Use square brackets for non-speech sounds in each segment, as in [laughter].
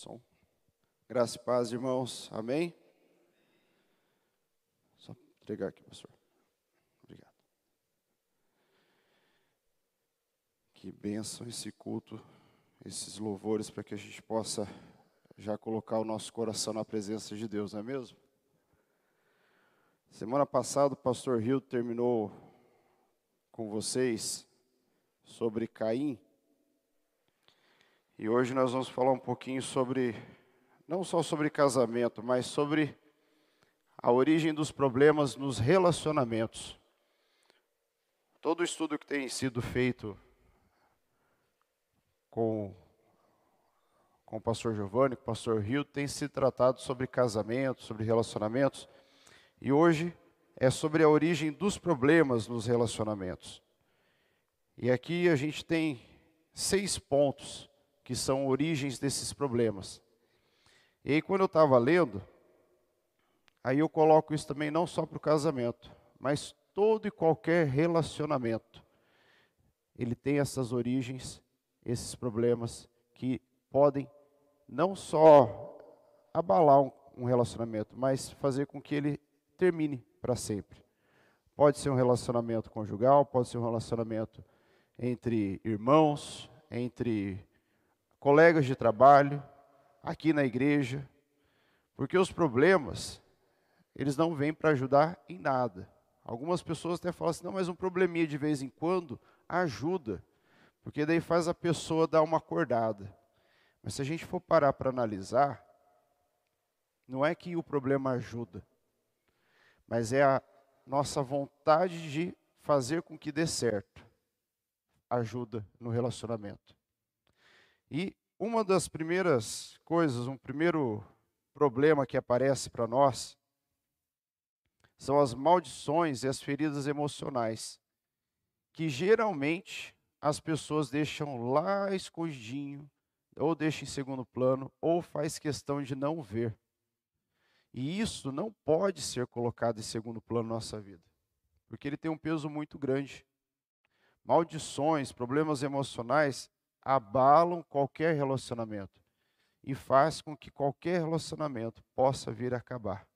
Som. Graça e paz, irmãos. Amém? Só entregar aqui, pastor. Obrigado. Que bênção esse culto, esses louvores, para que a gente possa já colocar o nosso coração na presença de Deus, não é mesmo? Semana passada o pastor Rio terminou com vocês sobre Caim. E hoje nós vamos falar um pouquinho sobre, não só sobre casamento, mas sobre a origem dos problemas nos relacionamentos. Todo estudo que tem sido feito com, com o pastor Giovanni, com o pastor Rio, tem se tratado sobre casamento, sobre relacionamentos. E hoje é sobre a origem dos problemas nos relacionamentos. E aqui a gente tem seis pontos que são origens desses problemas. E aí, quando eu estava lendo, aí eu coloco isso também não só para o casamento, mas todo e qualquer relacionamento. Ele tem essas origens, esses problemas que podem não só abalar um, um relacionamento, mas fazer com que ele termine para sempre. Pode ser um relacionamento conjugal, pode ser um relacionamento entre irmãos, entre colegas de trabalho, aqui na igreja, porque os problemas, eles não vêm para ajudar em nada. Algumas pessoas até falam assim, não, mas um probleminha de vez em quando ajuda, porque daí faz a pessoa dar uma acordada. Mas se a gente for parar para analisar, não é que o problema ajuda, mas é a nossa vontade de fazer com que dê certo. Ajuda no relacionamento. E uma das primeiras coisas, um primeiro problema que aparece para nós são as maldições e as feridas emocionais, que geralmente as pessoas deixam lá escondidinho, ou deixam em segundo plano, ou faz questão de não ver. E isso não pode ser colocado em segundo plano na nossa vida, porque ele tem um peso muito grande. Maldições, problemas emocionais abalam qualquer relacionamento e faz com que qualquer relacionamento possa vir a acabar.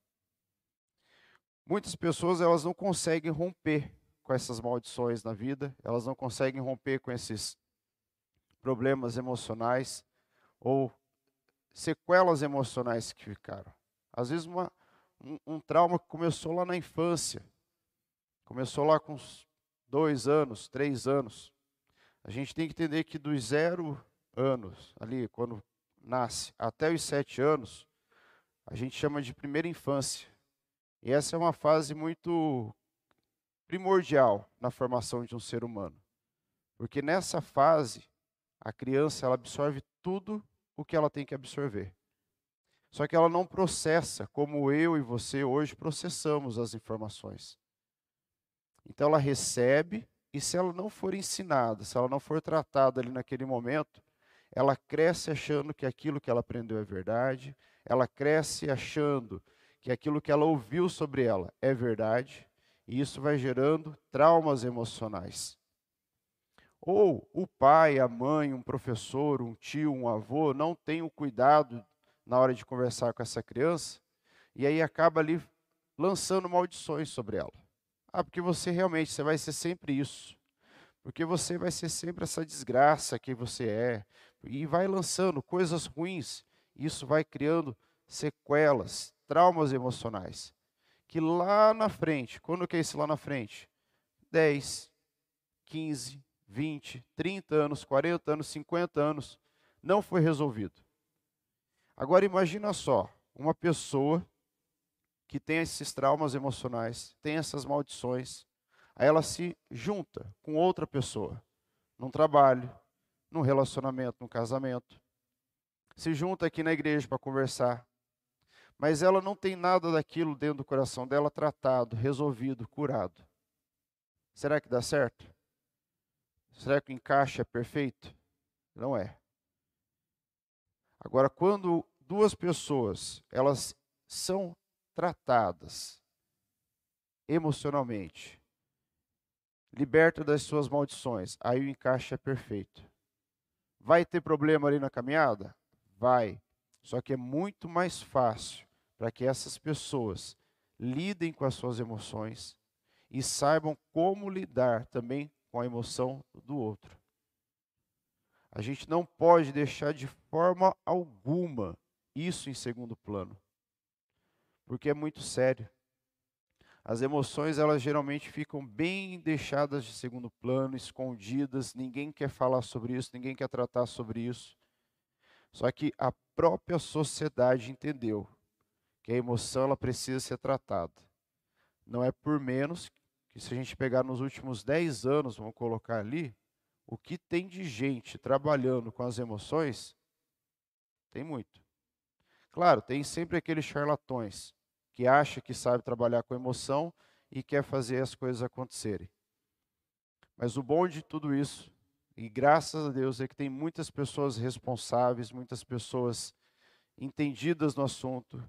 Muitas pessoas elas não conseguem romper com essas maldições na vida, elas não conseguem romper com esses problemas emocionais ou sequelas emocionais que ficaram. Às vezes uma, um, um trauma que começou lá na infância, começou lá com dois anos, três anos, a gente tem que entender que dos zero anos, ali, quando nasce, até os sete anos, a gente chama de primeira infância. E essa é uma fase muito primordial na formação de um ser humano. Porque nessa fase, a criança ela absorve tudo o que ela tem que absorver. Só que ela não processa como eu e você hoje processamos as informações. Então ela recebe e se ela não for ensinada, se ela não for tratada ali naquele momento, ela cresce achando que aquilo que ela aprendeu é verdade, ela cresce achando que aquilo que ela ouviu sobre ela é verdade, e isso vai gerando traumas emocionais. Ou o pai, a mãe, um professor, um tio, um avô não tem o cuidado na hora de conversar com essa criança, e aí acaba ali lançando maldições sobre ela. Ah, porque você realmente, você vai ser sempre isso. Porque você vai ser sempre essa desgraça que você é. E vai lançando coisas ruins. Isso vai criando sequelas, traumas emocionais. Que lá na frente, quando que é isso lá na frente? 10, 15, 20, 30 anos, 40 anos, 50 anos, não foi resolvido. Agora imagina só, uma pessoa que tem esses traumas emocionais, tem essas maldições, aí ela se junta com outra pessoa, num trabalho, num relacionamento, num casamento. Se junta aqui na igreja para conversar. Mas ela não tem nada daquilo dentro do coração dela tratado, resolvido, curado. Será que dá certo? Será que o encaixe é perfeito? Não é. Agora, quando duas pessoas, elas são tratadas emocionalmente, liberta das suas maldições, aí o encaixe é perfeito. Vai ter problema ali na caminhada? Vai. Só que é muito mais fácil para que essas pessoas lidem com as suas emoções e saibam como lidar também com a emoção do outro. A gente não pode deixar de forma alguma isso em segundo plano, porque é muito sério. As emoções, elas geralmente ficam bem deixadas de segundo plano, escondidas, ninguém quer falar sobre isso, ninguém quer tratar sobre isso. Só que a própria sociedade entendeu que a emoção ela precisa ser tratada. Não é por menos que se a gente pegar nos últimos 10 anos, vamos colocar ali, o que tem de gente trabalhando com as emoções, tem muito. Claro, tem sempre aqueles charlatões que acha que sabe trabalhar com emoção e quer fazer as coisas acontecerem. Mas o bom de tudo isso, e graças a Deus, é que tem muitas pessoas responsáveis, muitas pessoas entendidas no assunto,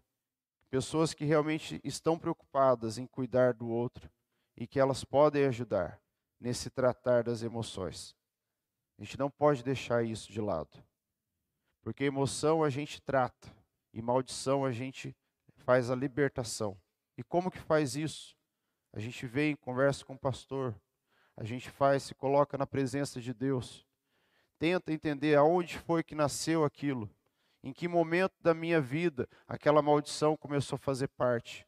pessoas que realmente estão preocupadas em cuidar do outro e que elas podem ajudar nesse tratar das emoções. A gente não pode deixar isso de lado. Porque emoção a gente trata e maldição a gente faz a libertação. E como que faz isso? A gente vem, conversa com o pastor, a gente faz, se coloca na presença de Deus, tenta entender aonde foi que nasceu aquilo, em que momento da minha vida aquela maldição começou a fazer parte.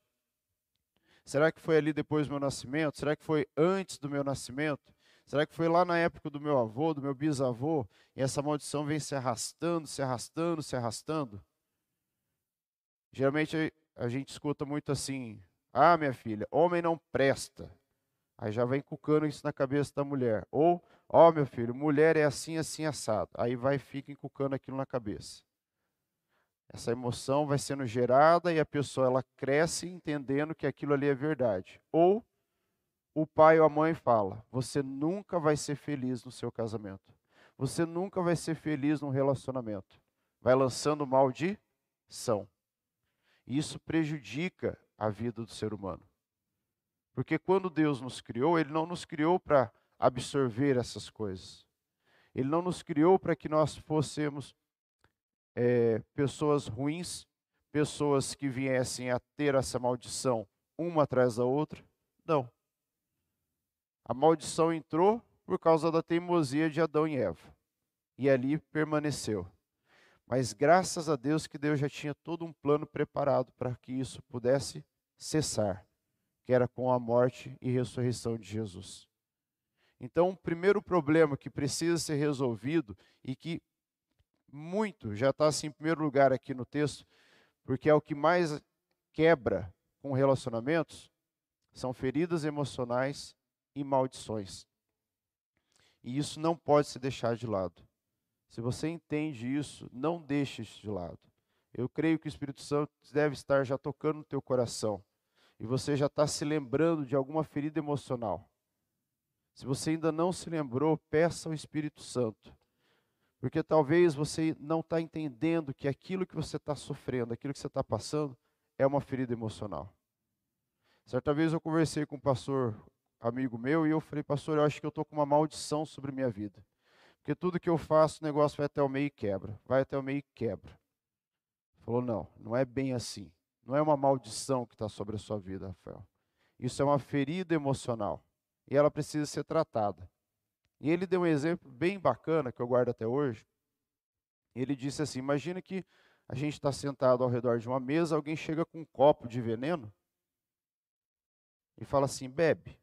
Será que foi ali depois do meu nascimento? Será que foi antes do meu nascimento? Será que foi lá na época do meu avô, do meu bisavô, e essa maldição vem se arrastando, se arrastando, se arrastando? Geralmente a gente escuta muito assim: ah, minha filha, homem não presta. Aí já vem cucando isso na cabeça da mulher. Ou, ó, oh, meu filho, mulher é assim, assim, assado. Aí vai fica encucando aquilo na cabeça. Essa emoção vai sendo gerada e a pessoa ela cresce entendendo que aquilo ali é verdade. Ou o pai ou a mãe fala: você nunca vai ser feliz no seu casamento. Você nunca vai ser feliz no relacionamento. Vai lançando maldição. Isso prejudica a vida do ser humano. Porque quando Deus nos criou, Ele não nos criou para absorver essas coisas. Ele não nos criou para que nós fôssemos é, pessoas ruins, pessoas que viessem a ter essa maldição uma atrás da outra. Não. A maldição entrou por causa da teimosia de Adão e Eva. E ali permaneceu. Mas graças a Deus que Deus já tinha todo um plano preparado para que isso pudesse cessar, que era com a morte e ressurreição de Jesus. Então, o primeiro problema que precisa ser resolvido e que muito já está assim em primeiro lugar aqui no texto, porque é o que mais quebra com relacionamentos, são feridas emocionais e maldições. E isso não pode se deixar de lado. Se você entende isso, não deixe isso de lado. Eu creio que o Espírito Santo deve estar já tocando no teu coração. E você já está se lembrando de alguma ferida emocional. Se você ainda não se lembrou, peça ao Espírito Santo. Porque talvez você não está entendendo que aquilo que você está sofrendo, aquilo que você está passando, é uma ferida emocional. Certa vez eu conversei com um pastor amigo meu, e eu falei, pastor, eu acho que eu estou com uma maldição sobre minha vida. Porque tudo que eu faço, o negócio vai até o meio e quebra. Vai até o meio e quebra. Falou, não, não é bem assim. Não é uma maldição que está sobre a sua vida, Rafael. Isso é uma ferida emocional. E ela precisa ser tratada. E ele deu um exemplo bem bacana, que eu guardo até hoje. Ele disse assim: imagina que a gente está sentado ao redor de uma mesa, alguém chega com um copo de veneno e fala assim: bebe.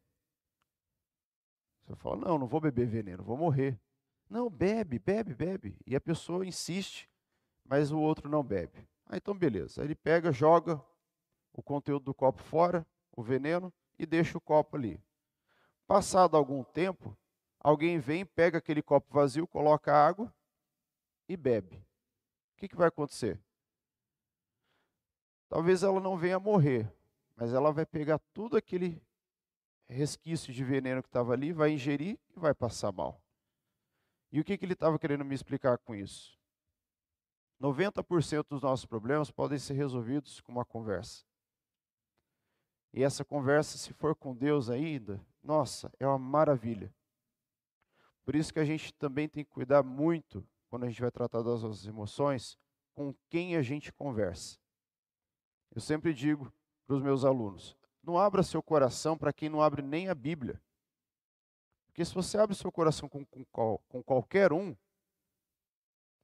Você fala, não, não vou beber veneno, vou morrer. Não, bebe, bebe, bebe. E a pessoa insiste, mas o outro não bebe. Ah, então beleza. Ele pega, joga o conteúdo do copo fora, o veneno, e deixa o copo ali. Passado algum tempo, alguém vem, pega aquele copo vazio, coloca água e bebe. O que, que vai acontecer? Talvez ela não venha morrer, mas ela vai pegar tudo aquele resquício de veneno que estava ali, vai ingerir e vai passar mal. E o que, que ele estava querendo me explicar com isso? 90% dos nossos problemas podem ser resolvidos com uma conversa. E essa conversa, se for com Deus ainda, nossa, é uma maravilha. Por isso que a gente também tem que cuidar muito, quando a gente vai tratar das nossas emoções, com quem a gente conversa. Eu sempre digo para os meus alunos: não abra seu coração para quem não abre nem a Bíblia. Porque se você abre seu coração com, com, com qualquer um,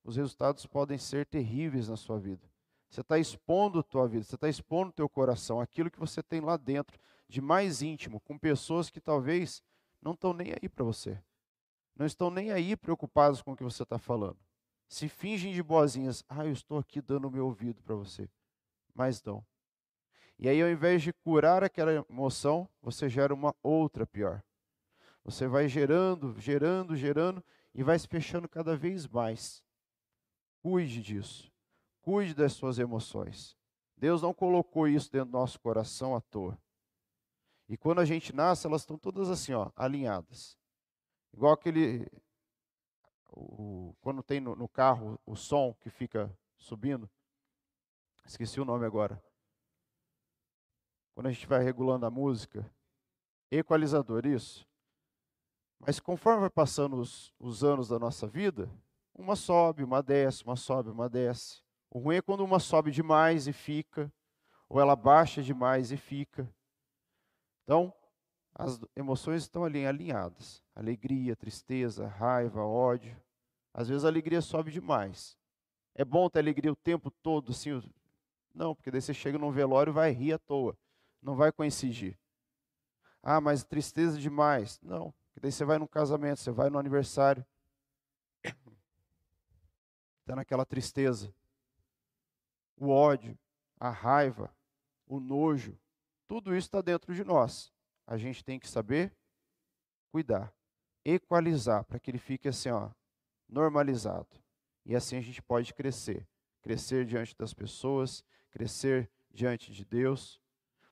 os resultados podem ser terríveis na sua vida. Você está expondo a tua vida, você está expondo o teu coração, aquilo que você tem lá dentro, de mais íntimo, com pessoas que talvez não estão nem aí para você. Não estão nem aí preocupados com o que você está falando. Se fingem de boazinhas, ah, eu estou aqui dando o meu ouvido para você. Mas não. E aí, ao invés de curar aquela emoção, você gera uma outra pior. Você vai gerando, gerando, gerando e vai se fechando cada vez mais. Cuide disso. Cuide das suas emoções. Deus não colocou isso dentro do nosso coração à toa. E quando a gente nasce, elas estão todas assim, ó, alinhadas. Igual aquele. O, quando tem no, no carro o som que fica subindo. Esqueci o nome agora. Quando a gente vai regulando a música. Equalizador, isso. Mas conforme vai passando os, os anos da nossa vida, uma sobe, uma desce, uma sobe, uma desce. O ruim é quando uma sobe demais e fica, ou ela baixa demais e fica. Então, as emoções estão ali alinhadas: alegria, tristeza, raiva, ódio. Às vezes a alegria sobe demais. É bom ter alegria o tempo todo, assim. Não, porque daí você chega num velório e vai rir à toa. Não vai coincidir. Ah, mas tristeza demais. Não. Daí você vai no casamento, você vai no aniversário. Está [clears throat] naquela tristeza. O ódio, a raiva, o nojo, tudo isso está dentro de nós. A gente tem que saber cuidar, equalizar, para que ele fique assim, ó, normalizado. E assim a gente pode crescer. Crescer diante das pessoas, crescer diante de Deus,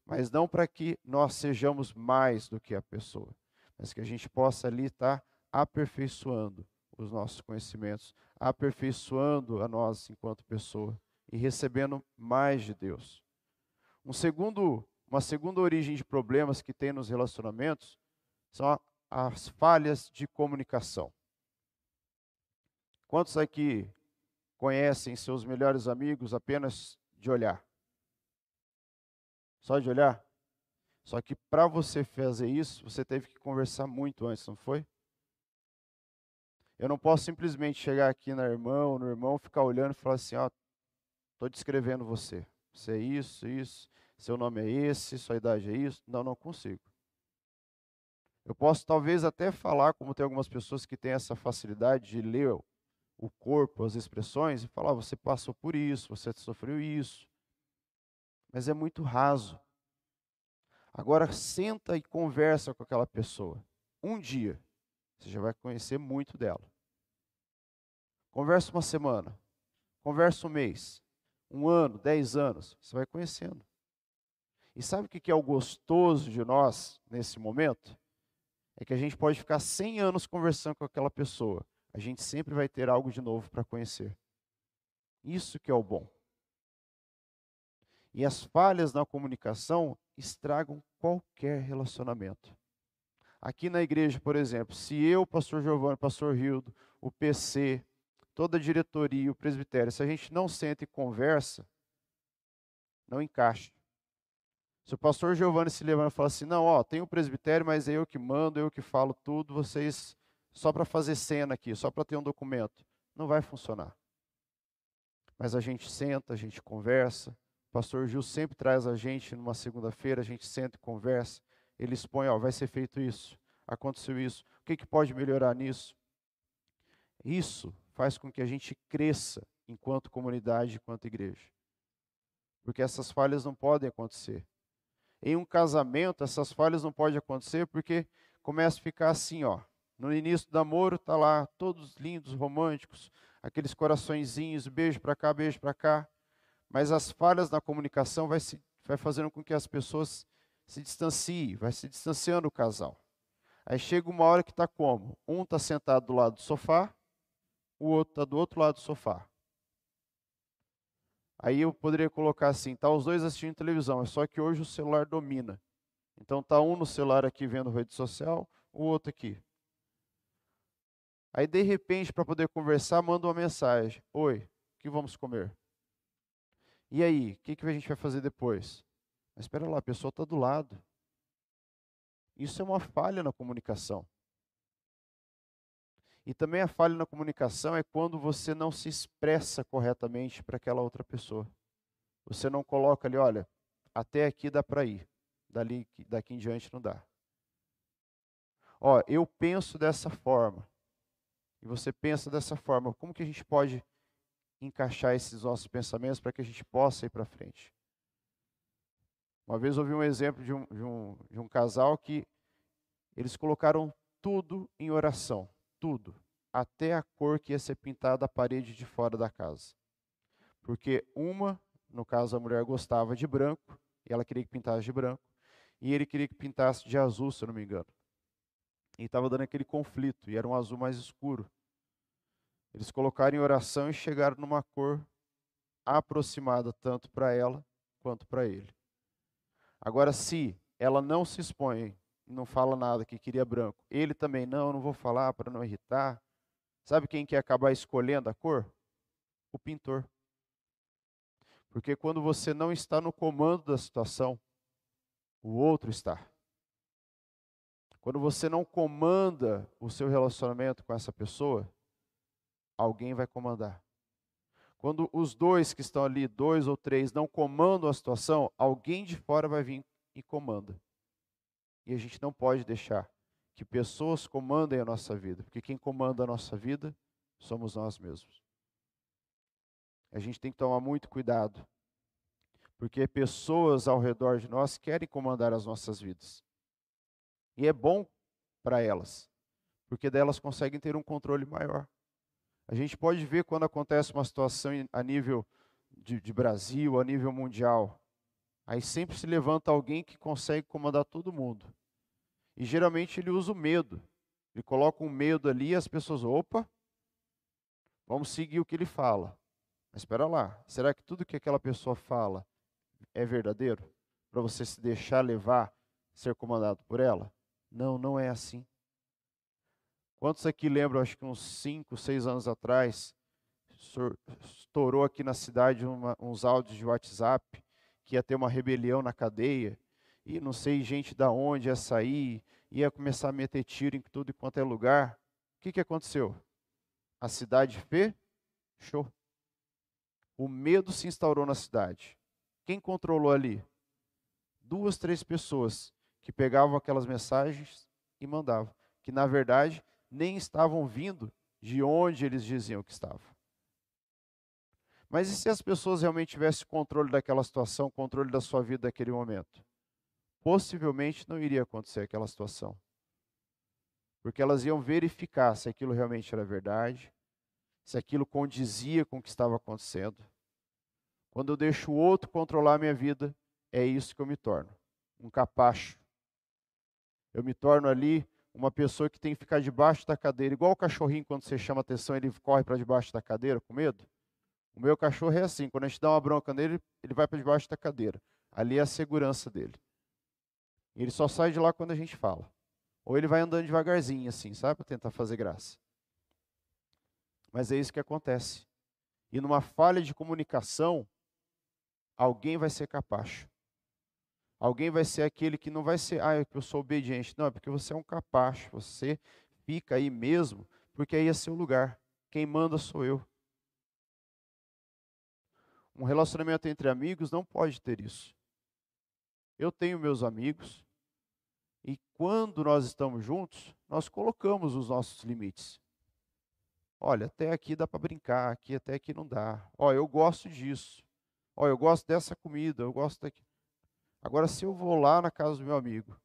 mas não para que nós sejamos mais do que a pessoa mas que a gente possa ali estar aperfeiçoando os nossos conhecimentos, aperfeiçoando a nós enquanto pessoa e recebendo mais de Deus. Um segundo, uma segunda origem de problemas que tem nos relacionamentos são as falhas de comunicação. Quantos aqui conhecem seus melhores amigos apenas de olhar? Só de olhar? Só que para você fazer isso, você teve que conversar muito antes, não foi? Eu não posso simplesmente chegar aqui na irmã ou no irmão, ficar olhando e falar assim: ó, estou descrevendo você. Você é isso, isso, seu nome é esse, sua idade é isso. Não, não consigo. Eu posso talvez até falar, como tem algumas pessoas que têm essa facilidade de ler o corpo, as expressões, e falar: você passou por isso, você sofreu isso. Mas é muito raso. Agora senta e conversa com aquela pessoa. Um dia, você já vai conhecer muito dela. Conversa uma semana, conversa um mês, um ano, dez anos, você vai conhecendo. E sabe o que é o gostoso de nós nesse momento? É que a gente pode ficar 100 anos conversando com aquela pessoa. A gente sempre vai ter algo de novo para conhecer. Isso que é o bom. E as falhas na comunicação estragam qualquer relacionamento. Aqui na igreja, por exemplo, se eu, pastor Giovanni, pastor Rildo, o PC, toda a diretoria, o presbitério, se a gente não senta e conversa, não encaixa. Se o pastor Giovanni se levanta e fala assim, não, ó, tem o presbitério, mas é eu que mando, eu que falo tudo, vocês só para fazer cena aqui, só para ter um documento, não vai funcionar. Mas a gente senta, a gente conversa, pastor Gil sempre traz a gente numa segunda-feira, a gente senta e conversa. Ele expõe, ó, vai ser feito isso, aconteceu isso, o que, que pode melhorar nisso? Isso faz com que a gente cresça enquanto comunidade, enquanto igreja. Porque essas falhas não podem acontecer. Em um casamento, essas falhas não podem acontecer porque começa a ficar assim, ó. No início do namoro, tá lá todos lindos, românticos, aqueles coraçõezinhos, beijo para cá, beijo para cá. Mas as falhas na comunicação vai, se, vai fazendo com que as pessoas se distanciem, vai se distanciando o casal. Aí chega uma hora que está como? Um está sentado do lado do sofá, o outro está do outro lado do sofá. Aí eu poderia colocar assim, tá os dois assistindo televisão, é só que hoje o celular domina. Então tá um no celular aqui vendo rede social, o outro aqui. Aí de repente, para poder conversar, manda uma mensagem: Oi, o que vamos comer? E aí, o que, que a gente vai fazer depois? Mas espera lá, a pessoa está do lado. Isso é uma falha na comunicação. E também a falha na comunicação é quando você não se expressa corretamente para aquela outra pessoa. Você não coloca ali, olha, até aqui dá para ir, dali, daqui em diante não dá. Ó, eu penso dessa forma, e você pensa dessa forma, como que a gente pode encaixar esses nossos pensamentos para que a gente possa ir para frente? Uma vez ouvi um exemplo de um, de, um, de um casal que eles colocaram tudo em oração, tudo, até a cor que ia ser pintada a parede de fora da casa. Porque uma no caso, a mulher gostava de branco, e ela queria que pintasse de branco, e ele queria que pintasse de azul, se eu não me engano. E estava dando aquele conflito, e era um azul mais escuro. Eles colocaram em oração e chegaram numa cor aproximada tanto para ela quanto para ele. Agora, se ela não se expõe, não fala nada que queria branco, ele também não, não vou falar para não irritar. Sabe quem quer acabar escolhendo a cor? O pintor. Porque quando você não está no comando da situação, o outro está. Quando você não comanda o seu relacionamento com essa pessoa, alguém vai comandar. Quando os dois que estão ali, dois ou três, não comandam a situação, alguém de fora vai vir e comanda. E a gente não pode deixar que pessoas comandem a nossa vida, porque quem comanda a nossa vida somos nós mesmos. A gente tem que tomar muito cuidado, porque pessoas ao redor de nós querem comandar as nossas vidas. E é bom para elas, porque delas conseguem ter um controle maior. A gente pode ver quando acontece uma situação a nível de, de Brasil, a nível mundial. Aí sempre se levanta alguém que consegue comandar todo mundo. E geralmente ele usa o medo. Ele coloca um medo ali e as pessoas, opa, vamos seguir o que ele fala. Mas espera lá, será que tudo que aquela pessoa fala é verdadeiro? Para você se deixar levar, ser comandado por ela? Não, não é assim. Quantos aqui lembram, acho que uns 5, 6 anos atrás, estourou aqui na cidade uma, uns áudios de WhatsApp que ia ter uma rebelião na cadeia, e não sei gente da onde ia sair, ia começar a meter tiro em tudo quanto é lugar. O que, que aconteceu? A cidade fechou. O medo se instaurou na cidade. Quem controlou ali? Duas, três pessoas que pegavam aquelas mensagens e mandavam, que na verdade nem estavam vindo de onde eles diziam que estavam. Mas e se as pessoas realmente tivessem controle daquela situação, controle da sua vida naquele momento? Possivelmente não iria acontecer aquela situação. Porque elas iam verificar se aquilo realmente era verdade, se aquilo condizia com o que estava acontecendo. Quando eu deixo o outro controlar a minha vida, é isso que eu me torno, um capacho. Eu me torno ali uma pessoa que tem que ficar debaixo da cadeira, igual o cachorrinho quando você chama atenção, ele corre para debaixo da cadeira com medo. O meu cachorro é assim, quando a gente dá uma bronca nele, ele vai para debaixo da cadeira. Ali é a segurança dele. Ele só sai de lá quando a gente fala. Ou ele vai andando devagarzinho assim, sabe, para tentar fazer graça. Mas é isso que acontece. E numa falha de comunicação, alguém vai ser capaz. Alguém vai ser aquele que não vai ser, ah, é eu sou obediente. Não, é porque você é um capaz. Você fica aí mesmo, porque aí é seu lugar. Quem manda sou eu. Um relacionamento entre amigos não pode ter isso. Eu tenho meus amigos, e quando nós estamos juntos, nós colocamos os nossos limites. Olha, até aqui dá para brincar, aqui até aqui não dá. Ó, eu gosto disso. Ó, eu gosto dessa comida, eu gosto daqui. Agora, se eu vou lá na casa do meu amigo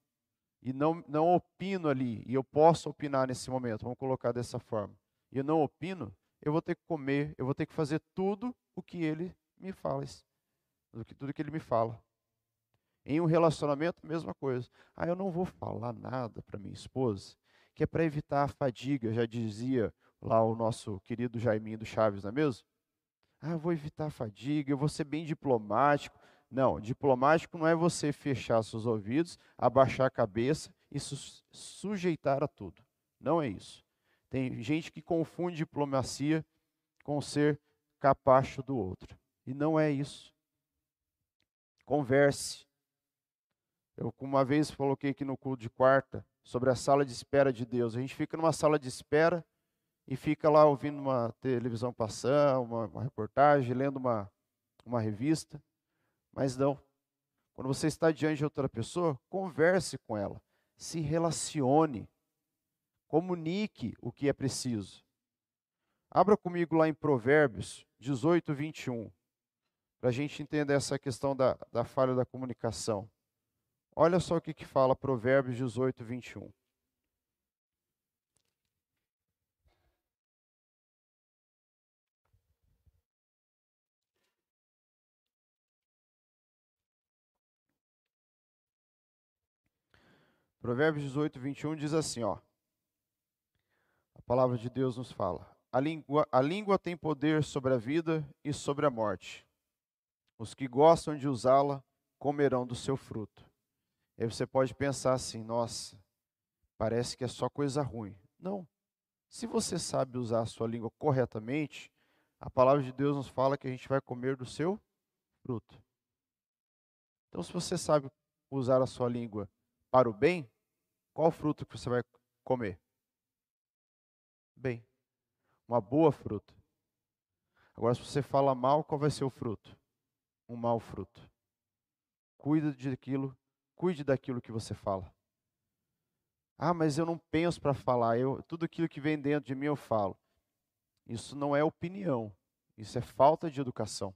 e não, não opino ali, e eu posso opinar nesse momento, vamos colocar dessa forma, e eu não opino, eu vou ter que comer, eu vou ter que fazer tudo o que ele me fala, tudo que ele me fala. Em um relacionamento, mesma coisa. Ah, eu não vou falar nada para minha esposa, que é para evitar a fadiga, já dizia lá o nosso querido Jaiminho do Chaves, não é mesmo? Ah, eu vou evitar a fadiga, eu vou ser bem diplomático. Não, diplomático não é você fechar seus ouvidos, abaixar a cabeça e su sujeitar a tudo. Não é isso. Tem gente que confunde diplomacia com ser capacho do outro. E não é isso. Converse. Eu uma vez coloquei aqui no culto de quarta sobre a sala de espera de Deus. A gente fica numa sala de espera e fica lá ouvindo uma televisão passando, uma, uma reportagem, lendo uma, uma revista. Mas não. Quando você está diante de outra pessoa, converse com ela, se relacione, comunique o que é preciso. Abra comigo lá em Provérbios 18, 21, para a gente entender essa questão da, da falha da comunicação. Olha só o que, que fala Provérbios 18, 21. Provérbios 18, 21 diz assim, ó. A palavra de Deus nos fala: a língua, a língua tem poder sobre a vida e sobre a morte. Os que gostam de usá-la comerão do seu fruto. Aí você pode pensar assim: nossa, parece que é só coisa ruim. Não. Se você sabe usar a sua língua corretamente, a palavra de Deus nos fala que a gente vai comer do seu fruto. Então, se você sabe usar a sua língua para o bem, qual fruto que você vai comer? Bem uma boa fruta. Agora, se você fala mal, qual vai ser o fruto? Um mau fruto. Cuida daquilo, cuide daquilo que você fala. Ah, mas eu não penso para falar, eu, tudo aquilo que vem dentro de mim eu falo. Isso não é opinião, isso é falta de educação.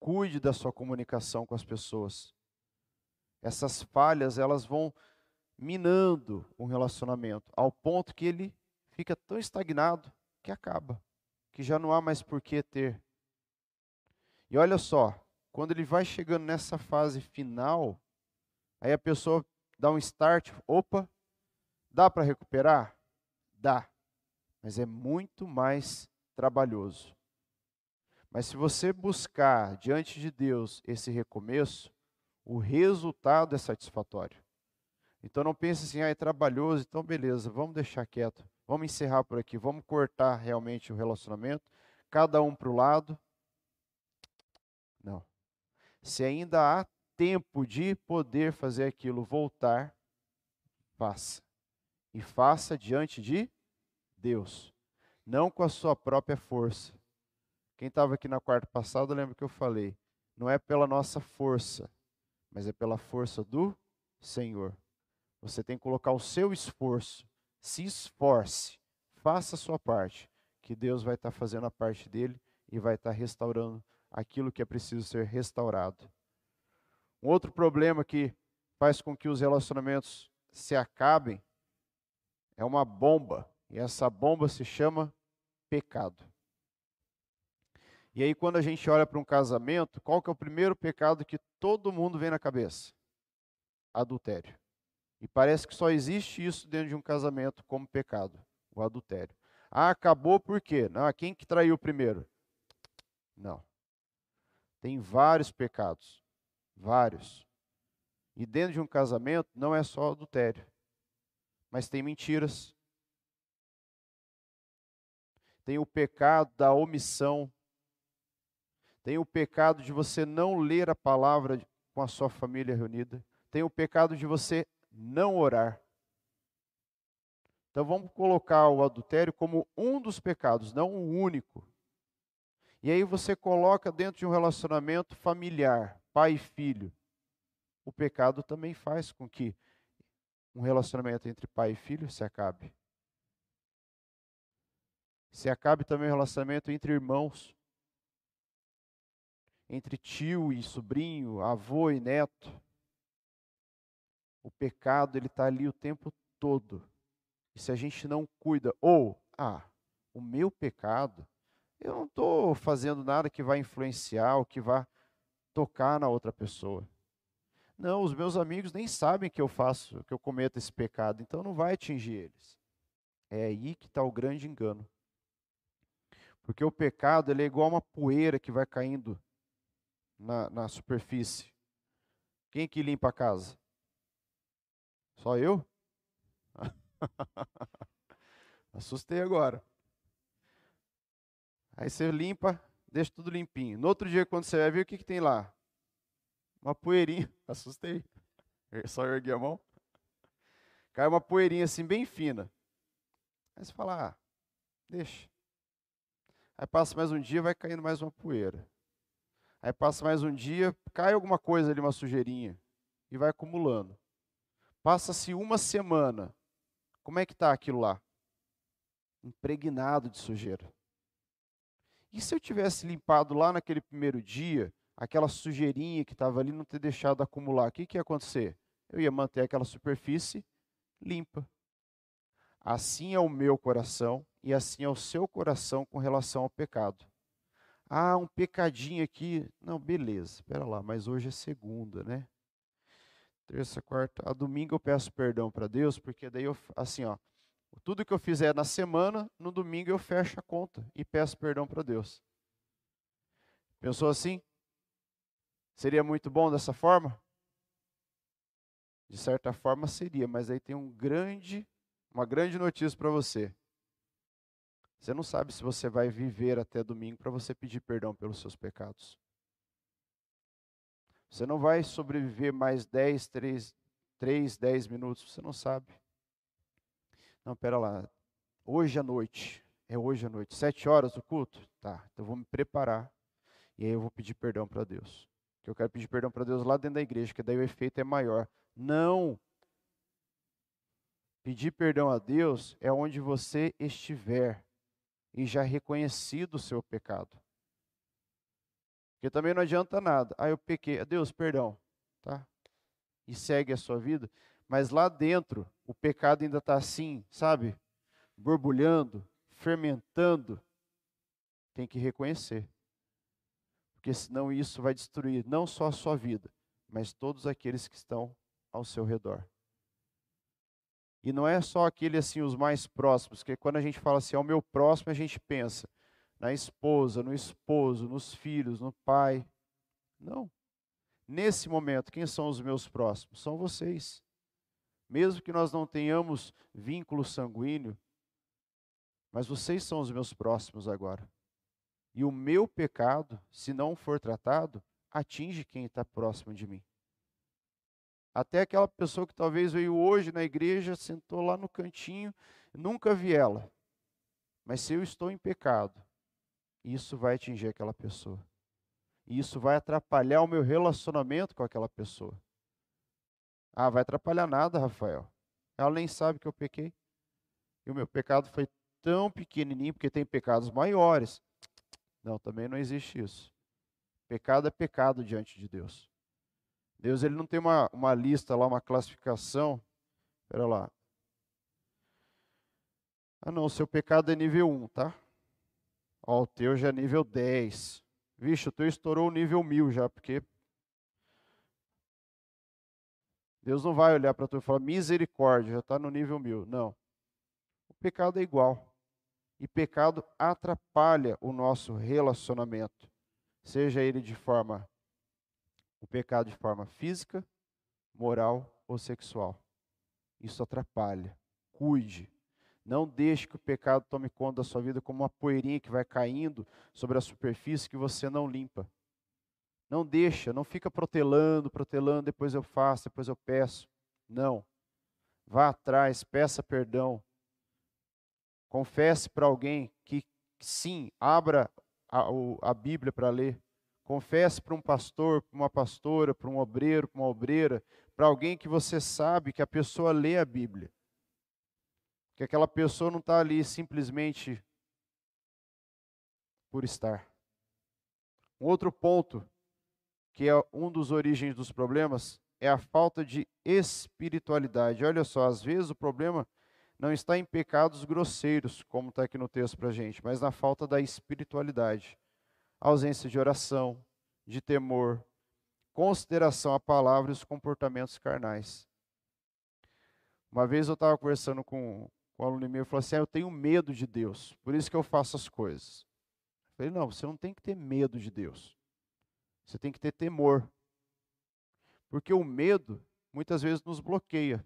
Cuide da sua comunicação com as pessoas. Essas falhas, elas vão minando um relacionamento, ao ponto que ele fica tão estagnado que acaba, que já não há mais por que ter. E olha só, quando ele vai chegando nessa fase final, aí a pessoa dá um start, opa, dá para recuperar? Dá, mas é muito mais trabalhoso. Mas se você buscar diante de Deus esse recomeço, o resultado é satisfatório. Então não pense assim, ah, é trabalhoso, então beleza, vamos deixar quieto. Vamos encerrar por aqui, vamos cortar realmente o relacionamento, cada um para o lado. Não. Se ainda há tempo de poder fazer aquilo voltar, faça. E faça diante de Deus, não com a sua própria força. Quem estava aqui na quarta passada, lembra que eu falei, não é pela nossa força, mas é pela força do Senhor. Você tem que colocar o seu esforço se esforce, faça a sua parte, que Deus vai estar fazendo a parte dele e vai estar restaurando aquilo que é preciso ser restaurado. Um outro problema que faz com que os relacionamentos se acabem é uma bomba, e essa bomba se chama pecado. E aí quando a gente olha para um casamento, qual que é o primeiro pecado que todo mundo vem na cabeça? Adultério. E parece que só existe isso dentro de um casamento como pecado, o adultério. Ah, acabou por quê? Não, quem que traiu primeiro? Não. Tem vários pecados, vários. E dentro de um casamento não é só adultério, mas tem mentiras. Tem o pecado da omissão. Tem o pecado de você não ler a palavra com a sua família reunida. Tem o pecado de você não orar. Então vamos colocar o adultério como um dos pecados, não o único. E aí você coloca dentro de um relacionamento familiar, pai e filho. O pecado também faz com que um relacionamento entre pai e filho se acabe. Se acabe também o relacionamento entre irmãos, entre tio e sobrinho, avô e neto. O pecado ele está ali o tempo todo. E se a gente não cuida, ou, ah, o meu pecado, eu não estou fazendo nada que vai influenciar ou que vá tocar na outra pessoa. Não, os meus amigos nem sabem que eu faço, que eu cometo esse pecado, então não vai atingir eles. É aí que está o grande engano. Porque o pecado ele é igual uma poeira que vai caindo na, na superfície. Quem que limpa a casa? Só eu? [laughs] Assustei agora. Aí você limpa, deixa tudo limpinho. No outro dia, quando você vai ver, o que, que tem lá? uma poeirinha, [laughs] assustei. Só ergui a mão. Cai uma poeirinha assim bem fina. Aí você fala, ah, deixa. Aí passa mais um dia, vai caindo mais uma poeira. Aí passa mais um dia, cai alguma coisa ali, uma sujeirinha, e vai acumulando. Passa-se uma semana. Como é que está aquilo lá? Impregnado de sujeira. E se eu tivesse limpado lá naquele primeiro dia, aquela sujeirinha que estava ali, não ter deixado acumular, o que, que ia acontecer? Eu ia manter aquela superfície limpa. Assim é o meu coração e assim é o seu coração com relação ao pecado. Ah, um pecadinho aqui. Não, beleza, espera lá, mas hoje é segunda, né? Terça, quarta, a domingo eu peço perdão para Deus, porque daí eu, assim, ó, tudo que eu fizer na semana, no domingo eu fecho a conta e peço perdão para Deus. Pensou assim? Seria muito bom dessa forma? De certa forma seria, mas aí tem um grande, uma grande notícia para você. Você não sabe se você vai viver até domingo para você pedir perdão pelos seus pecados. Você não vai sobreviver mais 10, 3, 3 10 minutos, você não sabe. Não, pera lá. Hoje à noite, é hoje à noite, sete horas o culto? Tá, então eu vou me preparar. E aí eu vou pedir perdão para Deus. Que eu quero pedir perdão para Deus lá dentro da igreja, que daí o efeito é maior. Não. Pedir perdão a Deus é onde você estiver e já reconhecido o seu pecado. Porque também não adianta nada. Ah, eu pequei. Deus, perdão. Tá? E segue a sua vida. Mas lá dentro, o pecado ainda está assim, sabe? Borbulhando, fermentando. Tem que reconhecer. Porque senão isso vai destruir não só a sua vida, mas todos aqueles que estão ao seu redor. E não é só aquele assim, os mais próximos, que quando a gente fala assim, ao meu próximo, a gente pensa na esposa, no esposo, nos filhos, no pai. Não. Nesse momento, quem são os meus próximos? São vocês. Mesmo que nós não tenhamos vínculo sanguíneo, mas vocês são os meus próximos agora. E o meu pecado, se não for tratado, atinge quem está próximo de mim. Até aquela pessoa que talvez veio hoje na igreja, sentou lá no cantinho, nunca vi ela. Mas se eu estou em pecado, isso vai atingir aquela pessoa. E isso vai atrapalhar o meu relacionamento com aquela pessoa. Ah, vai atrapalhar nada, Rafael. Ela nem sabe que eu pequei. E o meu pecado foi tão pequenininho, porque tem pecados maiores. Não, também não existe isso. Pecado é pecado diante de Deus. Deus ele não tem uma, uma lista lá, uma classificação. Espera lá. Ah não, seu pecado é nível 1, tá? Ó, o teu já é nível 10. Vixe, o teu estourou o nível 1000 já, porque Deus não vai olhar para tu e falar misericórdia, já está no nível 1000. Não. O pecado é igual. E pecado atrapalha o nosso relacionamento, seja ele de forma o pecado de forma física, moral ou sexual. Isso atrapalha. Cuide. Não deixe que o pecado tome conta da sua vida como uma poeirinha que vai caindo sobre a superfície que você não limpa. Não deixa, não fica protelando, protelando, depois eu faço, depois eu peço. Não. Vá atrás, peça perdão. Confesse para alguém que sim, abra a, a Bíblia para ler. Confesse para um pastor, para uma pastora, para um obreiro, para uma obreira, para alguém que você sabe que a pessoa lê a Bíblia. Que aquela pessoa não está ali simplesmente por estar. Um outro ponto, que é um dos origens dos problemas, é a falta de espiritualidade. Olha só, às vezes o problema não está em pecados grosseiros, como está aqui no texto para a gente, mas na falta da espiritualidade ausência de oração, de temor, consideração à palavra e os comportamentos carnais. Uma vez eu estava conversando com, com um aluno meu e falou assim: ah, Eu tenho medo de Deus, por isso que eu faço as coisas. Eu falei: Não, você não tem que ter medo de Deus, você tem que ter temor. Porque o medo muitas vezes nos bloqueia.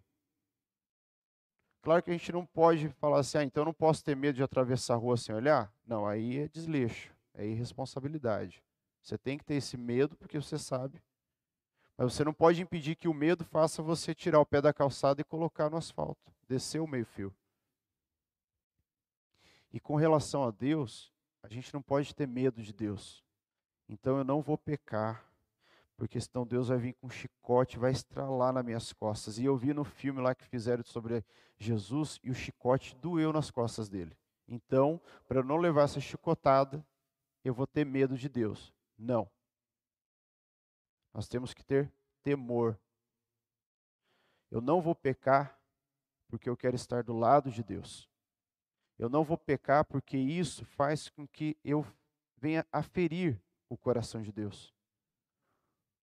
Claro que a gente não pode falar assim, ah, então eu não posso ter medo de atravessar a rua sem olhar. Não, aí é desleixo é irresponsabilidade. Você tem que ter esse medo porque você sabe. Mas você não pode impedir que o medo faça você tirar o pé da calçada e colocar no asfalto, descer o meio-fio. E com relação a Deus, a gente não pode ter medo de Deus. Então eu não vou pecar, porque senão Deus vai vir com um chicote, vai estralar nas minhas costas. E eu vi no filme lá que fizeram sobre Jesus e o chicote doeu nas costas dele. Então, para não levar essa chicotada, eu vou ter medo de Deus. Não. Nós temos que ter temor. Eu não vou pecar porque eu quero estar do lado de Deus. Eu não vou pecar porque isso faz com que eu venha a ferir o coração de Deus.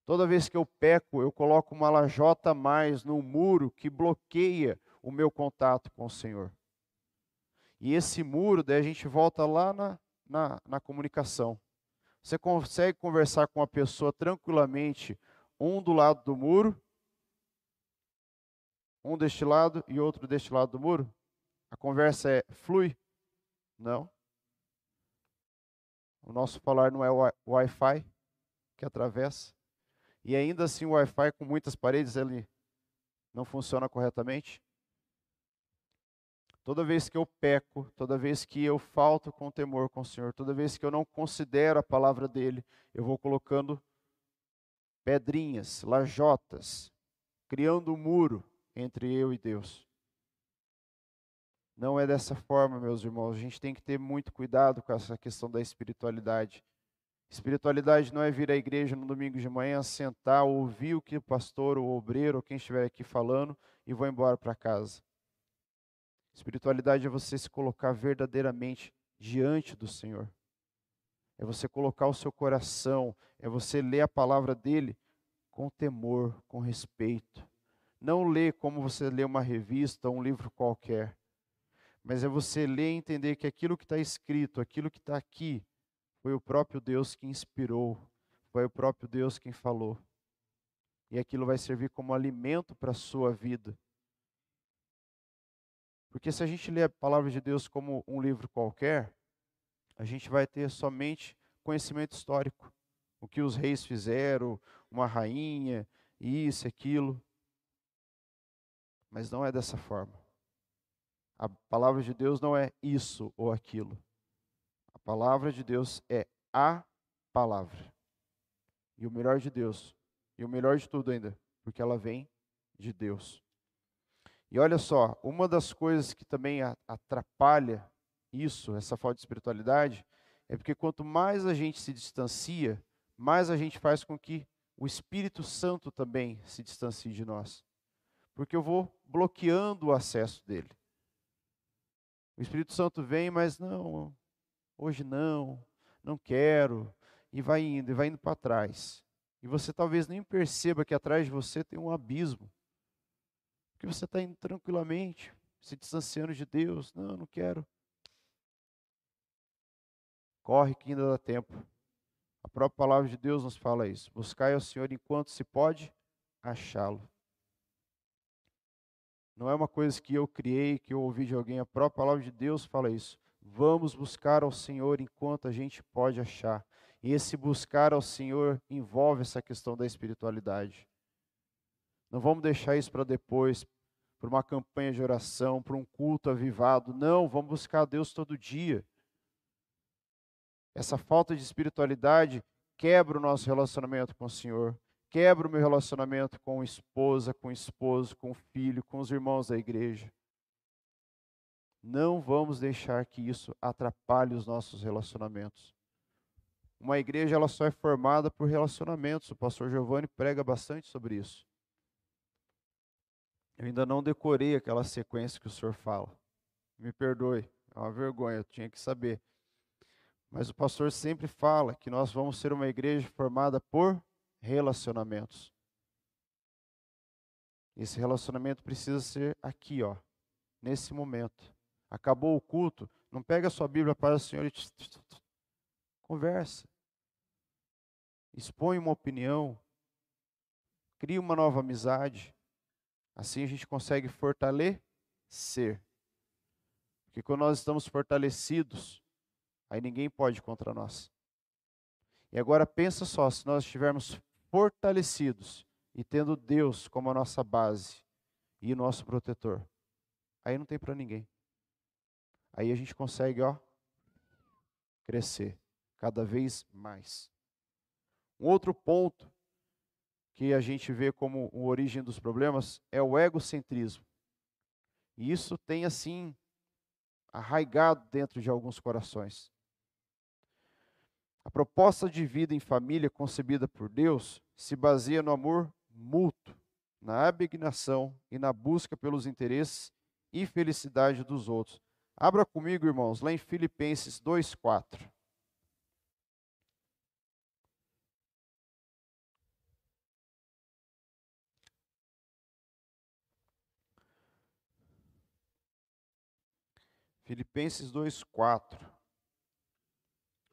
Toda vez que eu peco, eu coloco uma lajota a mais no muro que bloqueia o meu contato com o Senhor. E esse muro, daí a gente volta lá na, na, na comunicação. Você consegue conversar com uma pessoa tranquilamente, um do lado do muro, um deste lado e outro deste lado do muro? A conversa é flui? Não. O nosso falar não é Wi-Fi que atravessa. E ainda assim o Wi-Fi com muitas paredes ele não funciona corretamente. Toda vez que eu peco, toda vez que eu falto com temor com o Senhor, toda vez que eu não considero a palavra dele, eu vou colocando pedrinhas, lajotas, criando um muro entre eu e Deus. Não é dessa forma, meus irmãos. A gente tem que ter muito cuidado com essa questão da espiritualidade. Espiritualidade não é vir à igreja no domingo de manhã, sentar, ouvir o que o pastor, o obreiro, ou quem estiver aqui falando e vou embora para casa. Espiritualidade é você se colocar verdadeiramente diante do Senhor. É você colocar o seu coração, é você ler a palavra dele com temor, com respeito. Não ler como você lê uma revista, um livro qualquer, mas é você ler e entender que aquilo que está escrito, aquilo que está aqui, foi o próprio Deus que inspirou, foi o próprio Deus quem falou. E aquilo vai servir como alimento para a sua vida. Porque se a gente lê a palavra de Deus como um livro qualquer, a gente vai ter somente conhecimento histórico. O que os reis fizeram, uma rainha, isso, aquilo. Mas não é dessa forma. A palavra de Deus não é isso ou aquilo. A palavra de Deus é a palavra. E o melhor de Deus, e o melhor de tudo ainda, porque ela vem de Deus. E olha só, uma das coisas que também atrapalha isso, essa falta de espiritualidade, é porque quanto mais a gente se distancia, mais a gente faz com que o Espírito Santo também se distancie de nós. Porque eu vou bloqueando o acesso dele. O Espírito Santo vem, mas não, hoje não, não quero, e vai indo, e vai indo para trás. E você talvez nem perceba que atrás de você tem um abismo. Porque você está indo tranquilamente, se distanciando de Deus. Não, não quero. Corre que ainda dá tempo. A própria palavra de Deus nos fala isso. Buscai ao Senhor enquanto se pode achá-lo. Não é uma coisa que eu criei, que eu ouvi de alguém. A própria palavra de Deus fala isso. Vamos buscar ao Senhor enquanto a gente pode achar. E esse buscar ao Senhor envolve essa questão da espiritualidade. Não vamos deixar isso para depois, para uma campanha de oração, para um culto avivado. Não, vamos buscar a Deus todo dia. Essa falta de espiritualidade quebra o nosso relacionamento com o Senhor, quebra o meu relacionamento com a esposa, com o esposo, com o filho, com os irmãos da igreja. Não vamos deixar que isso atrapalhe os nossos relacionamentos. Uma igreja ela só é formada por relacionamentos. O pastor Giovanni prega bastante sobre isso. Eu ainda não decorei aquela sequência que o senhor fala. Me perdoe, é uma vergonha, eu tinha que saber. Mas o pastor sempre fala que nós vamos ser uma igreja formada por relacionamentos. Esse relacionamento precisa ser aqui, ó, nesse momento. Acabou o culto, não pega a sua Bíblia para o Senhor e conversa. Expõe uma opinião, cria uma nova amizade. Assim a gente consegue fortalecer. Porque quando nós estamos fortalecidos, aí ninguém pode contra nós. E agora pensa só, se nós estivermos fortalecidos e tendo Deus como a nossa base e nosso protetor, aí não tem para ninguém. Aí a gente consegue, ó, crescer cada vez mais. Um outro ponto que a gente vê como a origem dos problemas é o egocentrismo. E isso tem assim arraigado dentro de alguns corações. A proposta de vida em família concebida por Deus se baseia no amor mútuo, na abnegação e na busca pelos interesses e felicidade dos outros. Abra comigo, irmãos, lá em Filipenses 2:4. Filipenses 2:4.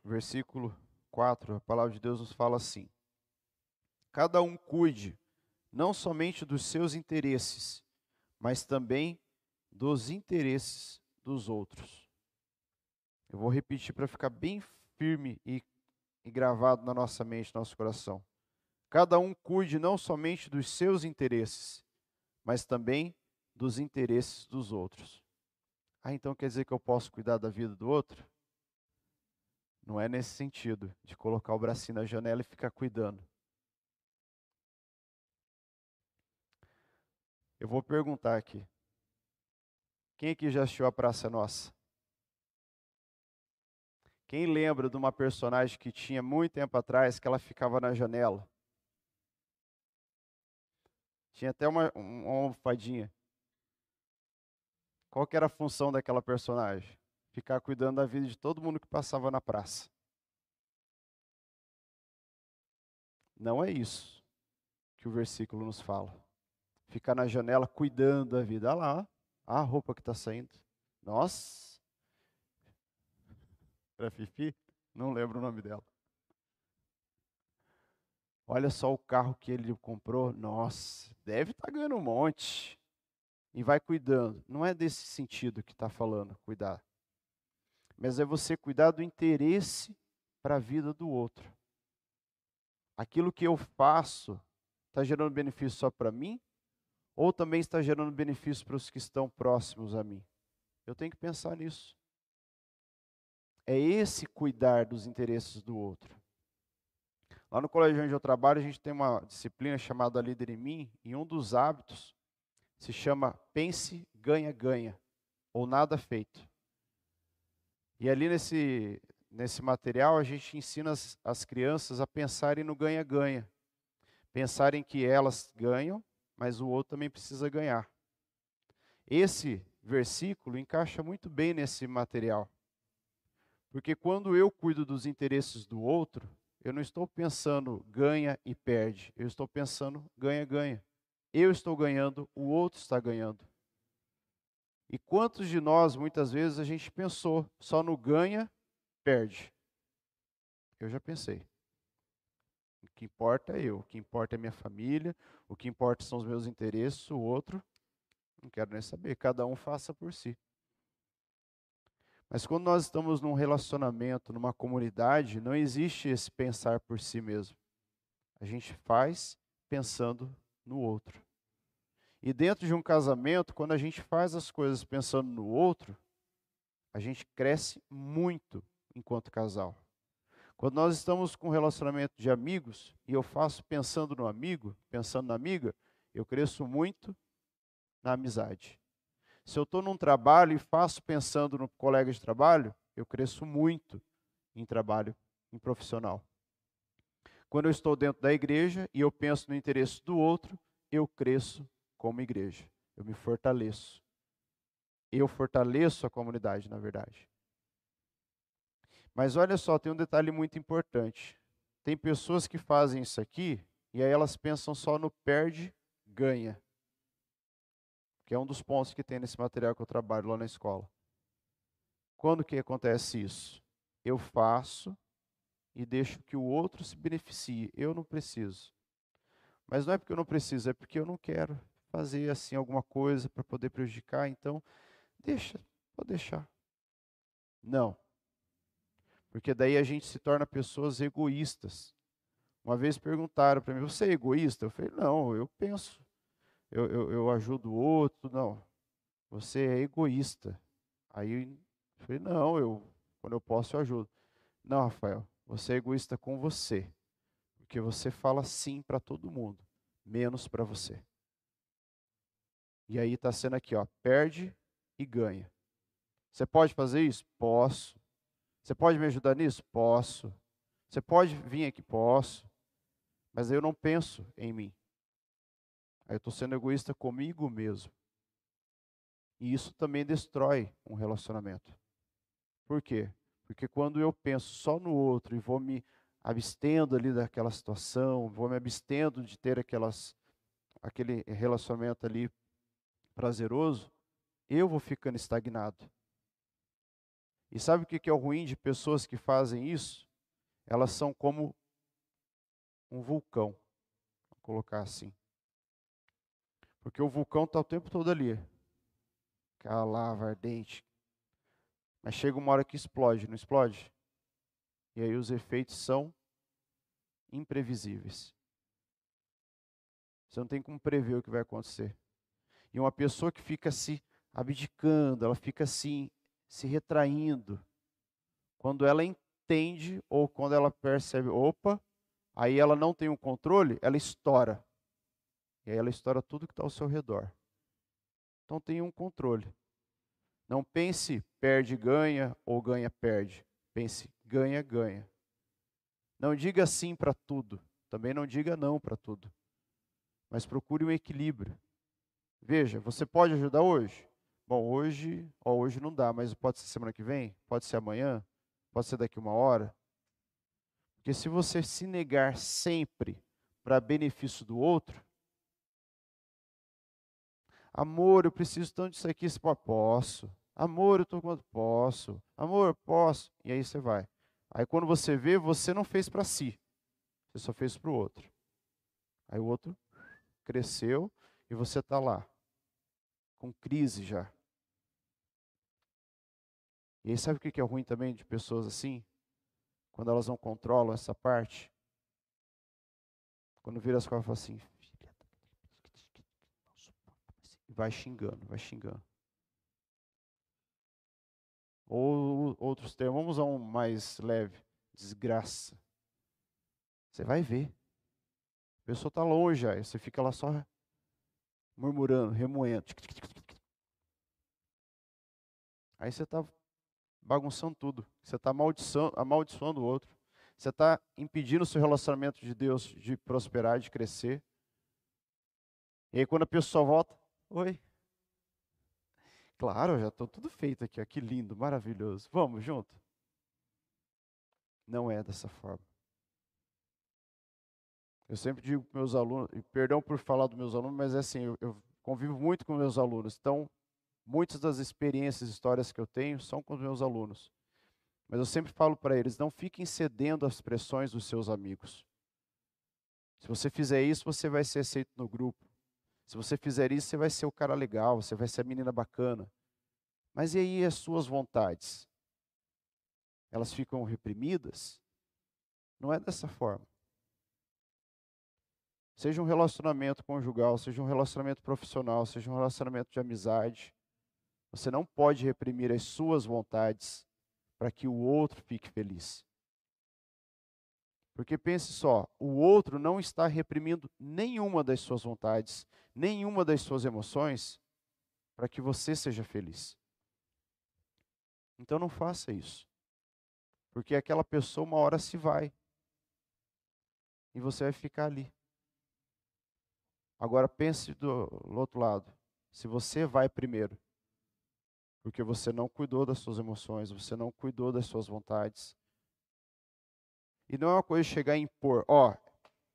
Versículo 4, a palavra de Deus nos fala assim: Cada um cuide não somente dos seus interesses, mas também dos interesses dos outros. Eu vou repetir para ficar bem firme e, e gravado na nossa mente, no nosso coração. Cada um cuide não somente dos seus interesses, mas também dos interesses dos outros. Ah, então quer dizer que eu posso cuidar da vida do outro? Não é nesse sentido, de colocar o bracinho na janela e ficar cuidando. Eu vou perguntar aqui. Quem aqui já assistiu a Praça Nossa? Quem lembra de uma personagem que tinha muito tempo atrás que ela ficava na janela? Tinha até uma, uma almofadinha. Qual que era a função daquela personagem? ficar cuidando da vida de todo mundo que passava na praça. Não é isso que o versículo nos fala. Ficar na janela cuidando da vida. Olha lá, a roupa que está saindo. Nossa! Era Fifi? Não lembro o nome dela. Olha só o carro que ele comprou. Nossa, deve estar tá ganhando um monte. E vai cuidando. Não é desse sentido que está falando, cuidar mas é você cuidar do interesse para a vida do outro. Aquilo que eu faço está gerando benefício só para mim ou também está gerando benefício para os que estão próximos a mim? Eu tenho que pensar nisso. É esse cuidar dos interesses do outro. Lá no colégio onde eu trabalho, a gente tem uma disciplina chamada Líder em Mim, e um dos hábitos se chama Pense, Ganha, Ganha, ou Nada Feito. E ali nesse, nesse material a gente ensina as, as crianças a pensarem no ganha-ganha. Pensarem que elas ganham, mas o outro também precisa ganhar. Esse versículo encaixa muito bem nesse material. Porque quando eu cuido dos interesses do outro, eu não estou pensando ganha e perde, eu estou pensando ganha-ganha. Eu estou ganhando, o outro está ganhando. E quantos de nós, muitas vezes, a gente pensou só no ganha, perde? Eu já pensei. O que importa é eu, o que importa é minha família, o que importa são os meus interesses, o outro, não quero nem saber, cada um faça por si. Mas quando nós estamos num relacionamento, numa comunidade, não existe esse pensar por si mesmo. A gente faz pensando no outro. E dentro de um casamento, quando a gente faz as coisas pensando no outro, a gente cresce muito enquanto casal. Quando nós estamos com um relacionamento de amigos e eu faço pensando no amigo, pensando na amiga, eu cresço muito na amizade. Se eu estou num trabalho e faço pensando no colega de trabalho, eu cresço muito em trabalho, em profissional. Quando eu estou dentro da igreja e eu penso no interesse do outro, eu cresço como igreja. Eu me fortaleço. Eu fortaleço a comunidade, na verdade. Mas olha só, tem um detalhe muito importante. Tem pessoas que fazem isso aqui e aí elas pensam só no perde, ganha. Que é um dos pontos que tem nesse material que eu trabalho lá na escola. Quando que acontece isso? Eu faço e deixo que o outro se beneficie. Eu não preciso. Mas não é porque eu não preciso, é porque eu não quero fazer assim alguma coisa para poder prejudicar, então deixa, pode deixar. Não. Porque daí a gente se torna pessoas egoístas. Uma vez perguntaram para mim: Você é egoísta? Eu falei: Não, eu penso. Eu, eu, eu ajudo o outro. Não, você é egoísta. Aí eu falei: Não, eu, quando eu posso, eu ajudo. Não, Rafael, você é egoísta com você. Porque você fala sim para todo mundo, menos para você. E aí está sendo aqui, ó, perde e ganha. Você pode fazer isso? Posso. Você pode me ajudar nisso? Posso. Você pode vir aqui? Posso. Mas eu não penso em mim. Aí eu estou sendo egoísta comigo mesmo. E isso também destrói um relacionamento. Por quê? Porque quando eu penso só no outro e vou me abstendo ali daquela situação, vou me abstendo de ter aquelas, aquele relacionamento ali prazeroso, eu vou ficando estagnado. E sabe o que é o ruim de pessoas que fazem isso? Elas são como um vulcão, vou colocar assim. Porque o vulcão está o tempo todo ali, aquela lava ardente. Mas chega uma hora que explode, não explode? E aí os efeitos são imprevisíveis. Você não tem como prever o que vai acontecer. E uma pessoa que fica se abdicando, ela fica assim, se retraindo. Quando ela entende ou quando ela percebe, opa, aí ela não tem o um controle, ela estoura. E aí ela estoura tudo que está ao seu redor. Então tenha um controle. Não pense perde, ganha ou ganha, perde. Pense ganha, ganha. Não diga sim para tudo. Também não diga não para tudo. Mas procure um equilíbrio. Veja, você pode ajudar hoje? Bom, hoje, ó, hoje não dá, mas pode ser semana que vem, pode ser amanhã, pode ser daqui uma hora. Porque se você se negar sempre para benefício do outro, amor, eu preciso tanto disso aqui, pode, posso. Amor, eu estou quanto posso. Amor, posso. E aí você vai. Aí quando você vê, você não fez para si, você só fez para o outro. Aí o outro cresceu e você está lá com crise já. E aí sabe o que é ruim também de pessoas assim? Quando elas não controlam essa parte. Quando vira as costas e fala assim, vai xingando, vai xingando. Ou outros termos, vamos usar um mais leve, desgraça. Você vai ver. A pessoa está longe, aí você fica lá só murmurando, remoendo. Aí você está bagunçando tudo. Você está amaldiçoando, o outro. Você está impedindo o seu relacionamento de Deus de prosperar, de crescer. E aí quando a pessoa volta, oi. Claro, já estou tudo feito aqui, ó, que lindo, maravilhoso. Vamos junto? Não é dessa forma. Eu sempre digo para meus alunos, perdão por falar dos meus alunos, mas é assim, eu, eu convivo muito com meus alunos. Então, muitas das experiências, histórias que eu tenho são com os meus alunos. Mas eu sempre falo para eles, não fiquem cedendo às pressões dos seus amigos. Se você fizer isso, você vai ser aceito no grupo. Se você fizer isso, você vai ser o cara legal, você vai ser a menina bacana. Mas e aí as suas vontades? Elas ficam reprimidas? Não é dessa forma. Seja um relacionamento conjugal, seja um relacionamento profissional, seja um relacionamento de amizade. Você não pode reprimir as suas vontades para que o outro fique feliz. Porque pense só, o outro não está reprimindo nenhuma das suas vontades, nenhuma das suas emoções, para que você seja feliz. Então não faça isso. Porque aquela pessoa uma hora se vai. E você vai ficar ali. Agora pense do, do outro lado. Se você vai primeiro, porque você não cuidou das suas emoções, você não cuidou das suas vontades. E não é uma coisa chegar e impor, ó, oh,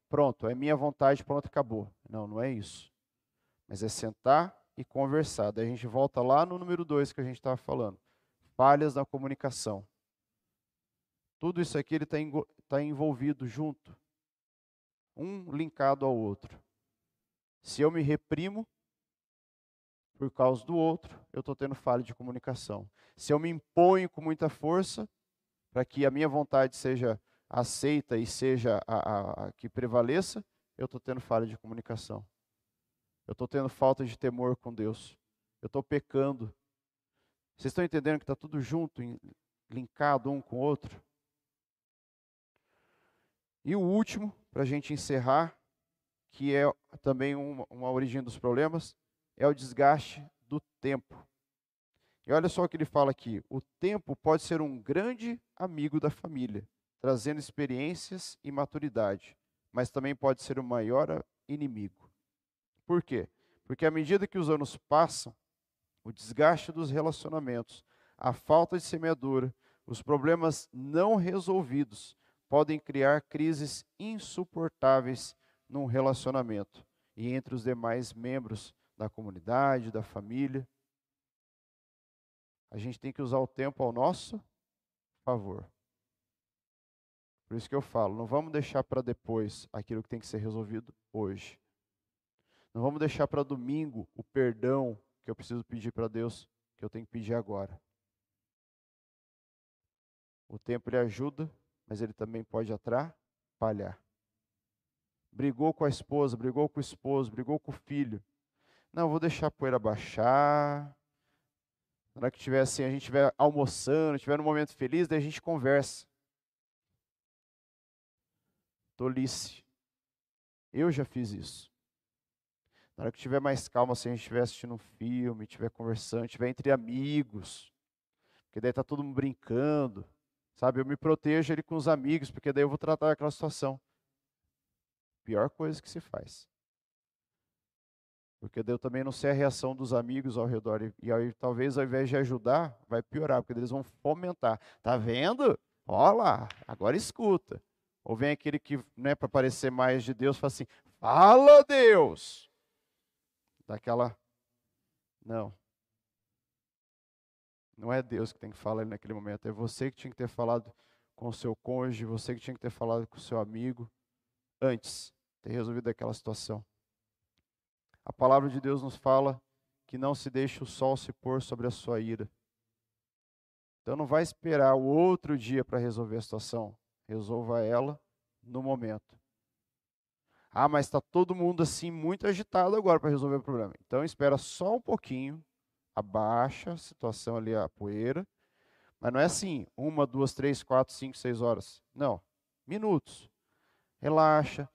pronto, é minha vontade, pronto, acabou. Não, não é isso. Mas é sentar e conversar. Daí a gente volta lá no número 2 que a gente estava falando. Falhas na comunicação. Tudo isso aqui ele está tá envolvido junto. Um linkado ao outro. Se eu me reprimo por causa do outro, eu estou tendo falha de comunicação. Se eu me imponho com muita força para que a minha vontade seja aceita e seja a, a, a que prevaleça, eu estou tendo falha de comunicação. Eu estou tendo falta de temor com Deus. Eu estou pecando. Vocês estão entendendo que está tudo junto, linkado um com o outro? E o último, para a gente encerrar, que é também uma, uma origem dos problemas, é o desgaste do tempo. E olha só o que ele fala aqui: o tempo pode ser um grande amigo da família, trazendo experiências e maturidade, mas também pode ser o maior inimigo. Por quê? Porque à medida que os anos passam, o desgaste dos relacionamentos, a falta de semeadura, os problemas não resolvidos podem criar crises insuportáveis num relacionamento e entre os demais membros da comunidade, da família. A gente tem que usar o tempo ao nosso favor. Por isso que eu falo, não vamos deixar para depois aquilo que tem que ser resolvido hoje. Não vamos deixar para domingo o perdão que eu preciso pedir para Deus, que eu tenho que pedir agora. O tempo ele ajuda, mas ele também pode atrapalhar. Brigou com a esposa, brigou com o esposo, brigou com o filho. Não, vou deixar a poeira baixar. Na hora que tiver assim, a gente estiver almoçando, estiver num momento feliz, daí a gente conversa. Tolice. Eu já fiz isso. Na hora que tiver mais calma, se assim, a gente estiver assistindo um filme, estiver conversando, estiver entre amigos, porque daí está todo mundo brincando, sabe? Eu me protejo ali com os amigos, porque daí eu vou tratar aquela situação. Pior coisa que se faz. Porque eu também não sei a reação dos amigos ao redor. E, e aí, talvez ao invés de ajudar, vai piorar, porque eles vão fomentar. Tá vendo? Olha lá, agora escuta. Ou vem aquele que, né, para parecer mais de Deus, fala assim: fala Deus! daquela. Não. Não é Deus que tem que falar naquele momento, é você que tinha que ter falado com o seu cônjuge, você que tinha que ter falado com o seu amigo antes, ter resolvido aquela situação. A palavra de Deus nos fala que não se deixe o sol se pôr sobre a sua ira. Então não vai esperar o outro dia para resolver a situação. Resolva ela no momento. Ah, mas está todo mundo assim muito agitado agora para resolver o problema. Então espera só um pouquinho, abaixa a situação ali, a poeira. Mas não é assim, uma, duas, três, quatro, cinco, seis horas. Não, minutos. Relaxa,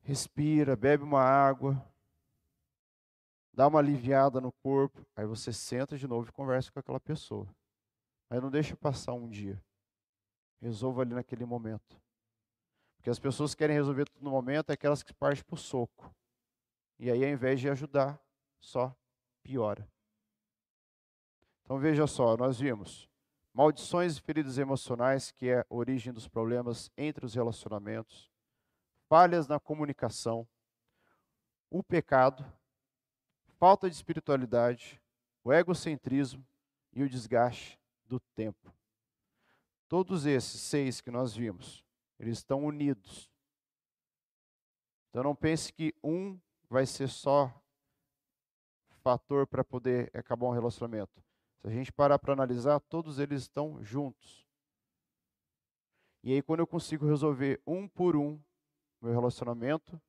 respira, bebe uma água, dá uma aliviada no corpo. Aí você senta de novo e conversa com aquela pessoa. Mas não deixa passar um dia. Resolva ali naquele momento. Porque as pessoas que querem resolver tudo no momento é aquelas que partem para o soco. E aí, ao invés de ajudar, só piora. Então veja só, nós vimos maldições e feridas emocionais, que é a origem dos problemas entre os relacionamentos, falhas na comunicação, o pecado, falta de espiritualidade, o egocentrismo e o desgaste do tempo. Todos esses seis que nós vimos eles estão unidos. Então não pense que um vai ser só fator para poder acabar um relacionamento. Se a gente parar para analisar, todos eles estão juntos. E aí, quando eu consigo resolver um por um, meu relacionamento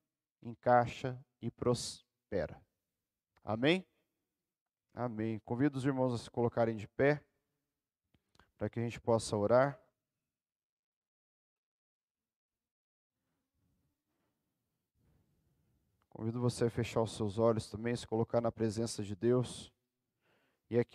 encaixa e prospera. Amém? Amém. Convido os irmãos a se colocarem de pé, para que a gente possa orar. Convido você a fechar os seus olhos também, se colocar na presença de Deus. E aqui